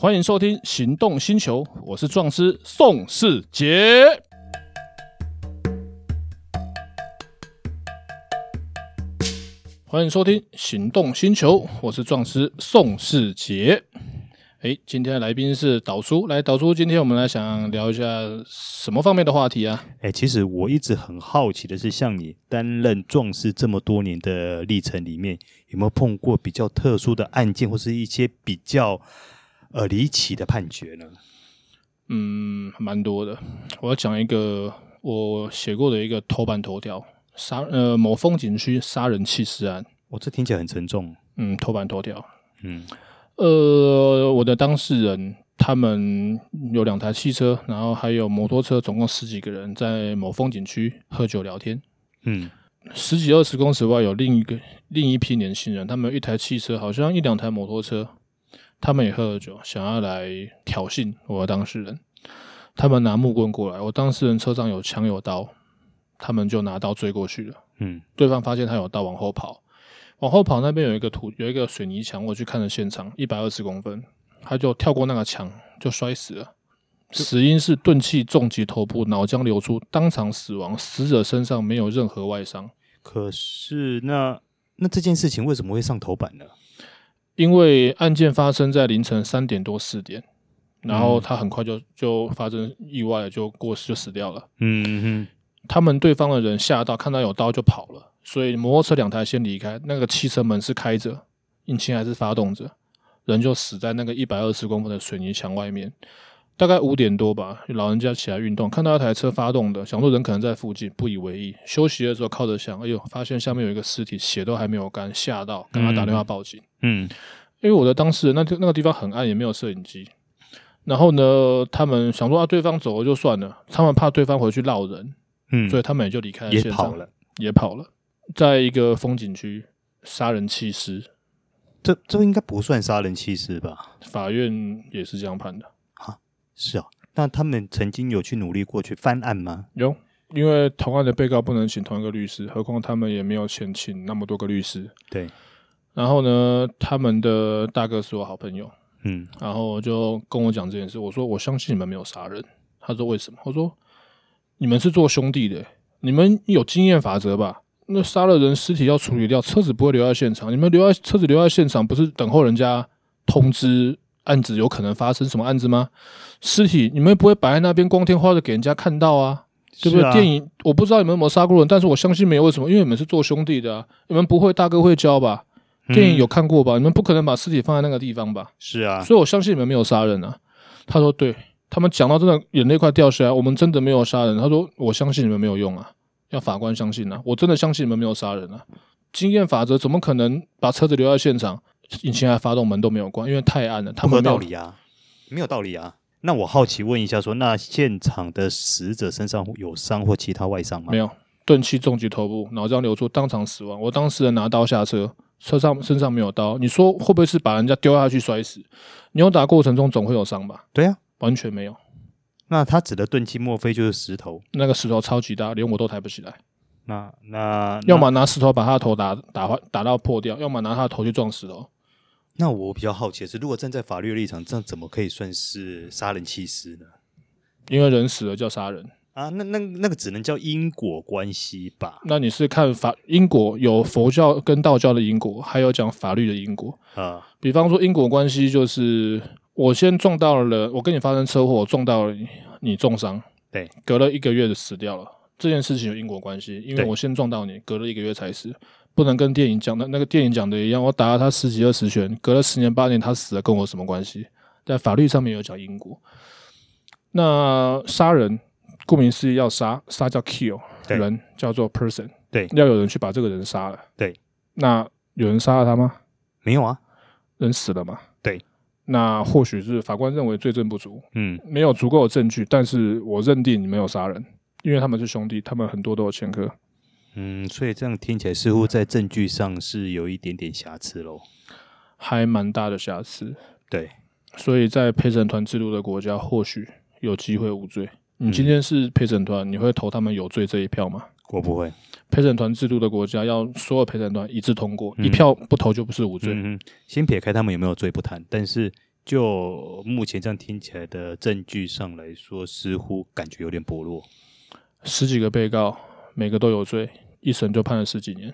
欢迎收听《行动星球》，我是壮师宋世杰。欢迎收听《行动星球》，我是壮师宋世杰。哎，今天的来宾是导叔，来，导叔，今天我们来想聊一下什么方面的话题啊？哎，其实我一直很好奇的是，像你担任壮师这么多年的历程里面，有没有碰过比较特殊的案件，或是一些比较呃离奇的判决呢？嗯，蛮多的。我要讲一个我写过的一个头版头条。杀呃某风景区杀人弃尸案，我、哦、这听起来很沉重。嗯，头版头条。嗯，呃，我的当事人他们有两台汽车，然后还有摩托车，总共十几个人在某风景区喝酒聊天。嗯，十几二十公尺外有另一个另一批年轻人，他们有一台汽车，好像一两台摩托车，他们也喝了酒，想要来挑衅我的当事人。他们拿木棍过来，我当事人车上有枪有刀。他们就拿刀追过去了。嗯，对方发现他有刀，往后跑，往后跑那边有一个土，有一个水泥墙。我去看了现场，一百二十公分，他就跳过那个墙，就摔死了。死因是钝器重击头部，脑浆流出，当场死亡。死者身上没有任何外伤。可是那那这件事情为什么会上头版呢？因为案件发生在凌晨三点多四点，然后他很快就就发生意外了，就过世就死掉了。嗯哼。他们对方的人吓到，看到有刀就跑了，所以摩托车两台先离开，那个汽车门是开着，引擎还是发动着，人就死在那个一百二十公分的水泥墙外面。大概五点多吧，老人家起来运动，看到一台车发动的，想说人可能在附近，不以为意。休息的时候靠着想，哎呦，发现下面有一个尸体，血都还没有干，吓到，赶快打电话报警。嗯，因为我的当事人那那个地方很暗，也没有摄影机。然后呢，他们想说啊，对方走了就算了，他们怕对方回去闹人。嗯，所以他们也就离开了现场，也跑了，也跑了，在一个风景区杀人弃尸，这这应该不算杀人弃尸吧？法院也是这样判的啊，是啊。那他们曾经有去努力过去翻案吗？有，因为同案的被告不能请同一个律师，何况他们也没有钱请那么多个律师。对。然后呢，他们的大哥是我好朋友，嗯，然后就跟我讲这件事，我说我相信你们没有杀人。他说为什么？我说。你们是做兄弟的，欸，你们有经验法则吧？那杀了人，尸体要处理掉，车子不会留在现场。你们留在车子留在现场，不是等候人家通知案子有可能发生什么案子吗？尸体你们不会摆在那边光天化日给人家看到啊，对不对？啊、电影我不知道你们有没有杀过人，但是我相信没有。为什么？因为你们是做兄弟的啊，你们不会大哥会教吧？电影有看过吧？嗯、你们不可能把尸体放在那个地方吧？是啊，所以我相信你们没有杀人啊。他说对。他们讲到真的眼泪快掉下来，我们真的没有杀人。他说：“我相信你们没有用啊，要法官相信啊，我真的相信你们没有杀人啊。经验法则怎么可能把车子留在现场，引擎还发动，门都没有关，因为太暗了。他们没有道理啊，没有道理啊。那我好奇问一下说，说那现场的死者身上有伤或其他外伤吗？没有，钝器重击头部，脑浆流出，当场死亡。我当时拿刀下车，车上身上没有刀。你说会不会是把人家丢下去摔死？扭打过程中总会有伤吧？对啊。”完全没有，那他指的钝器莫非就是石头？那个石头超级大，连我都抬不起来。那那要么拿石头把他的头打打坏，打到破掉；要么拿他的头去撞石头。那我比较好奇的是，如果站在法律的立场，这样怎么可以算是杀人弃尸呢？因为人死了叫杀人啊？那那那个只能叫因果关系吧？那你是看法因果有佛教跟道教的因果，还有讲法律的因果啊？比方说因果关系就是。我先撞到了，我跟你发生车祸，我撞到了你，你重伤，对，隔了一个月就死掉了。这件事情有因果关系，因为我先撞到你，隔了一个月才死，不能跟电影讲的那个电影讲的一样，我打了他十几二十拳，隔了十年八年他死了，跟我什么关系？在法律上面有讲因果。那杀人，顾名思义要杀，杀叫 kill，人叫做 person，对，要有人去把这个人杀了，对。那有人杀了他吗？没有啊，人死了嘛？对。那或许是法官认为罪证不足，嗯，没有足够的证据，但是我认定你没有杀人，因为他们是兄弟，他们很多都有前科，嗯，所以这样听起来似乎在证据上是有一点点瑕疵喽，还蛮大的瑕疵，对，所以在陪审团制度的国家，或许有机会无罪。你今天是陪审团，你会投他们有罪这一票吗？我不会。陪审团制度的国家，要所有陪审团一致通过，嗯，一票不投就不是无罪。嗯，先撇开他们有没有罪不谈，但是就目前这样听起来的证据上来说，似乎感觉有点薄弱。十几个被告，每个都有罪，一审就判了十几年。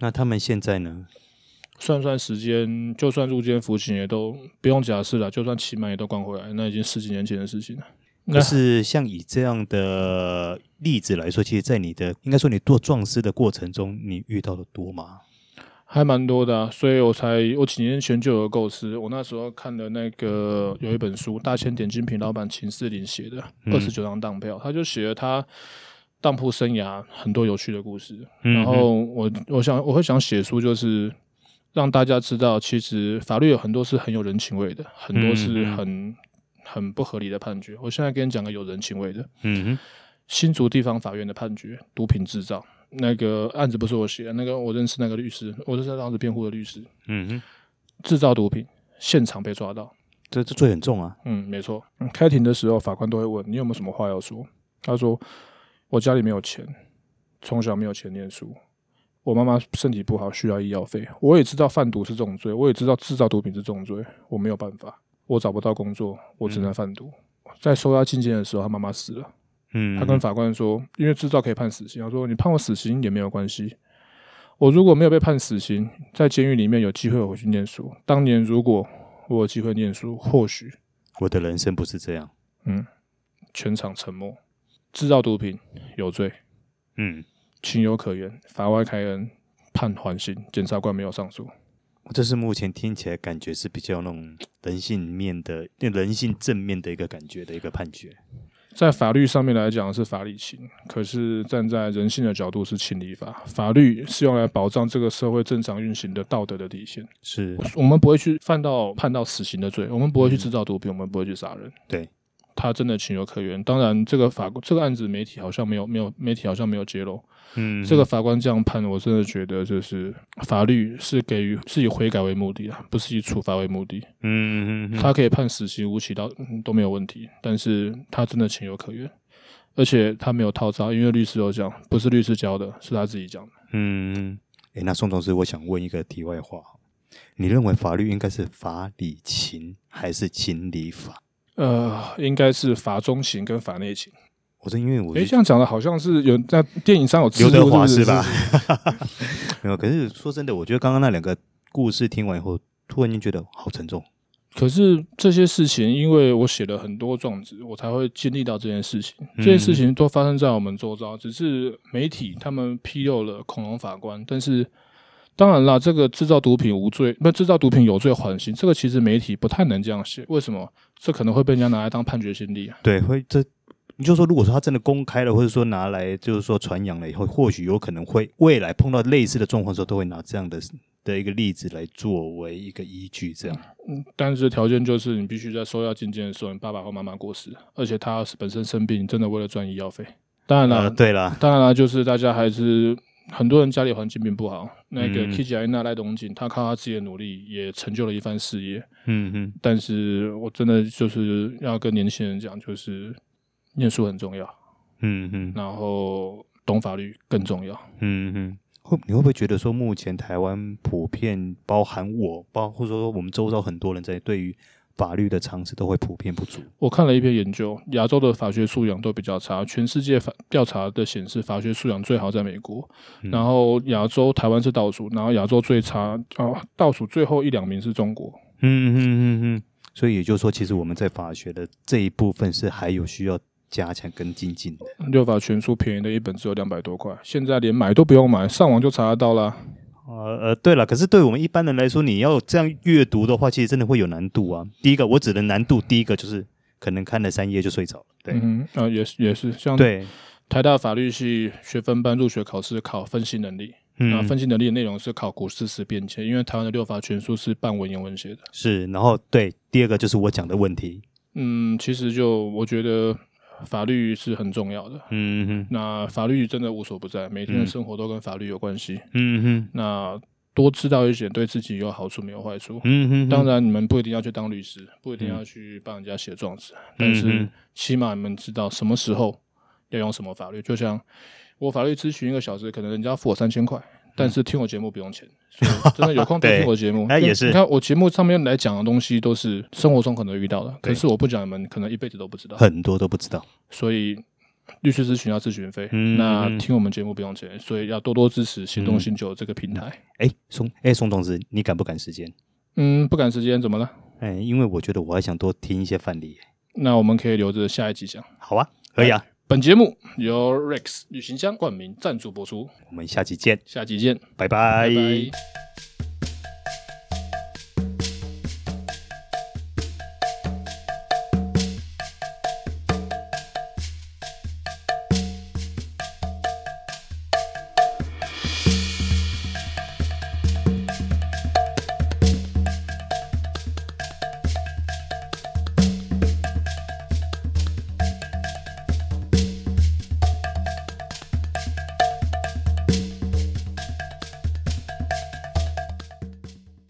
那他们现在呢？算算时间，就算入监服刑也都不用假释了，就算期满也都关回来，那已经十几年前的事情了。可是像以这样的例子来说，其实，在你的应该说你做壮师的过程中，你遇到的多吗？还蛮多的啊，所以我才我几年前就有构思。我那时候看的那个有一本书，大千点精品老板秦四林写的《二十九张当票》，他就写了他当铺生涯很多有趣的故事。然后我我想我会想写书，就是。让大家知道，其实法律有很多是很有人情味的，很多是很、嗯、很不合理的判决。我现在跟你讲个有人情味的，嗯哼，新竹地方法院的判决，毒品制造那个案子不是我写的，那个我认识那个律师，我是在当时辩护的律师，嗯哼，制造毒品现场被抓到，这这罪很重啊，嗯，没错。开庭的时候，法官都会问你有没有什么话要说，他说我家里没有钱，从小没有钱念书。我妈妈身体不好，需要医药费。我也知道贩毒是重罪，我也知道制造毒品是重罪。我没有办法，我找不到工作，我只能贩毒。嗯、在收押进监的时候，他妈妈死了。嗯，他跟法官说，因为制造可以判死刑，他说你判我死刑也没有关系。我如果没有被判死刑，在监狱里面有机会回去念书。当年如果我有机会念书，或许我的人生不是这样。嗯，全场沉默。制造毒品有罪。嗯。情有可原，法外开恩，判缓刑，检察官没有上诉。这是目前听起来感觉是比较那种人性面的、人性正面的一个感觉的一个判决。在法律上面来讲是法理情，可是站在人性的角度是情理法。法律是用来保障这个社会正常运行的道德的底线。是我们不会去犯到判到死刑的罪，我们不会去制造毒品，嗯、我们不会去杀人。对。他真的情有可原。当然，这个法这个案子媒体好像没有没有媒体好像没有揭露。嗯，这个法官这样判，我真的觉得就是法律是给予是以悔改为目的的，不是以处罚为目的。嗯嗯，他可以判死刑、无期到都没有问题，但是他真的情有可原，而且他没有套招，因为律师有讲，不是律师教的，是他自己讲的。嗯，诶，那宋总师，我想问一个题外话，你认为法律应该是法理情还是情理法？呃，应该是法中情跟法内情。我是因为我，哎，这样讲的好像是有在电影上有刘德华是吧？没有，可是说真的，我觉得刚刚那两个故事听完以后，突然间觉得好沉重。可是这些事情，因为我写了很多状子，我才会经历到这件事情。这些事情都发生在我们周遭，只是媒体他们披露了恐龙法官，但是。当然啦，这个制造毒品无罪，不制造毒品有罪缓刑，这个其实媒体不太能这样写。为什么？这可能会被人家拿来当判决先例啊。对，会这，你就说，如果说他真的公开了，或者说拿来就是说传扬了以后，或许有可能会未来碰到类似的状况的时候，都会拿这样的的一个例子来作为一个依据。这样，嗯，但是条件就是你必须在收药进监的时候，你爸爸或妈妈过世，而且他是本身生病，真的为了赚医药费。当然了，呃，对了，当然了，就是大家还是。很多人家里环境并不好，那个 Kijana 赖东锦，他靠他自己的努力也成就了一番事业。嗯嗯，但是我真的就是要跟年轻人讲，就是念书很重要。嗯嗯，然后懂法律更重要。嗯嗯，会你会不会觉得说，目前台湾普遍，包含我，包或者说我们周遭很多人在对于。法律的常识都会普遍不足。我看了一篇研究，亚洲的法学素养都比较差。全世界法调查的显示，法学素养最好在美国，嗯、然后亚洲台湾是倒数，然后亚洲最差哦，倒数最后一两名是中国。嗯嗯嗯嗯。所以也就是说，其实我们在法学的这一部分是还有需要加强跟精进的。六法全书便宜的一本只有两百多块，现在连买都不用买，上网就查得到了。呃呃，对了，可是对我们一般人来说，你要这样阅读的话，其实真的会有难度啊。第一个，我指的难度，第一个就是可能看了三页就睡着了。对，嗯，啊，也是也是，像对台大法律系学分班入学考试考分析能力，嗯，那分析能力的内容是考古事实变迁，因为台湾的六法全书是半文言文写的。是，然后对，第二个就是我讲的问题。嗯，其实就我觉得。法律是很重要的，嗯哼，那法律真的无所不在，每天的生活都跟法律有关系，嗯哼，那多知道一些，对自己有好处没有坏处，嗯哼，当然你们不一定要去当律师，不一定要去帮人家写状子，嗯、但是起码你们知道什么时候要用什么法律，就像我法律咨询一个小时，可能人家付我三千块，但是听我节目不用钱，所以真的有空多听我节目。哎，也是。你看我节目上面来讲的东西，都是生活中可能遇到的，可是我不讲，你们可能一辈子都不知道，很多都不知道。所以律师咨询要咨询费，那听我们节目不用钱，所以要多多支持行动星球这个平台。哎，宋哎宋同志，你赶不赶时间？嗯，不赶时间，怎么了？哎，因为我觉得我还想多听一些范例。那我们可以留着下一集讲。好啊，可以啊。本节目由 Rex 旅行箱冠名赞助播出，我们下期见，下期见，拜拜。拜拜。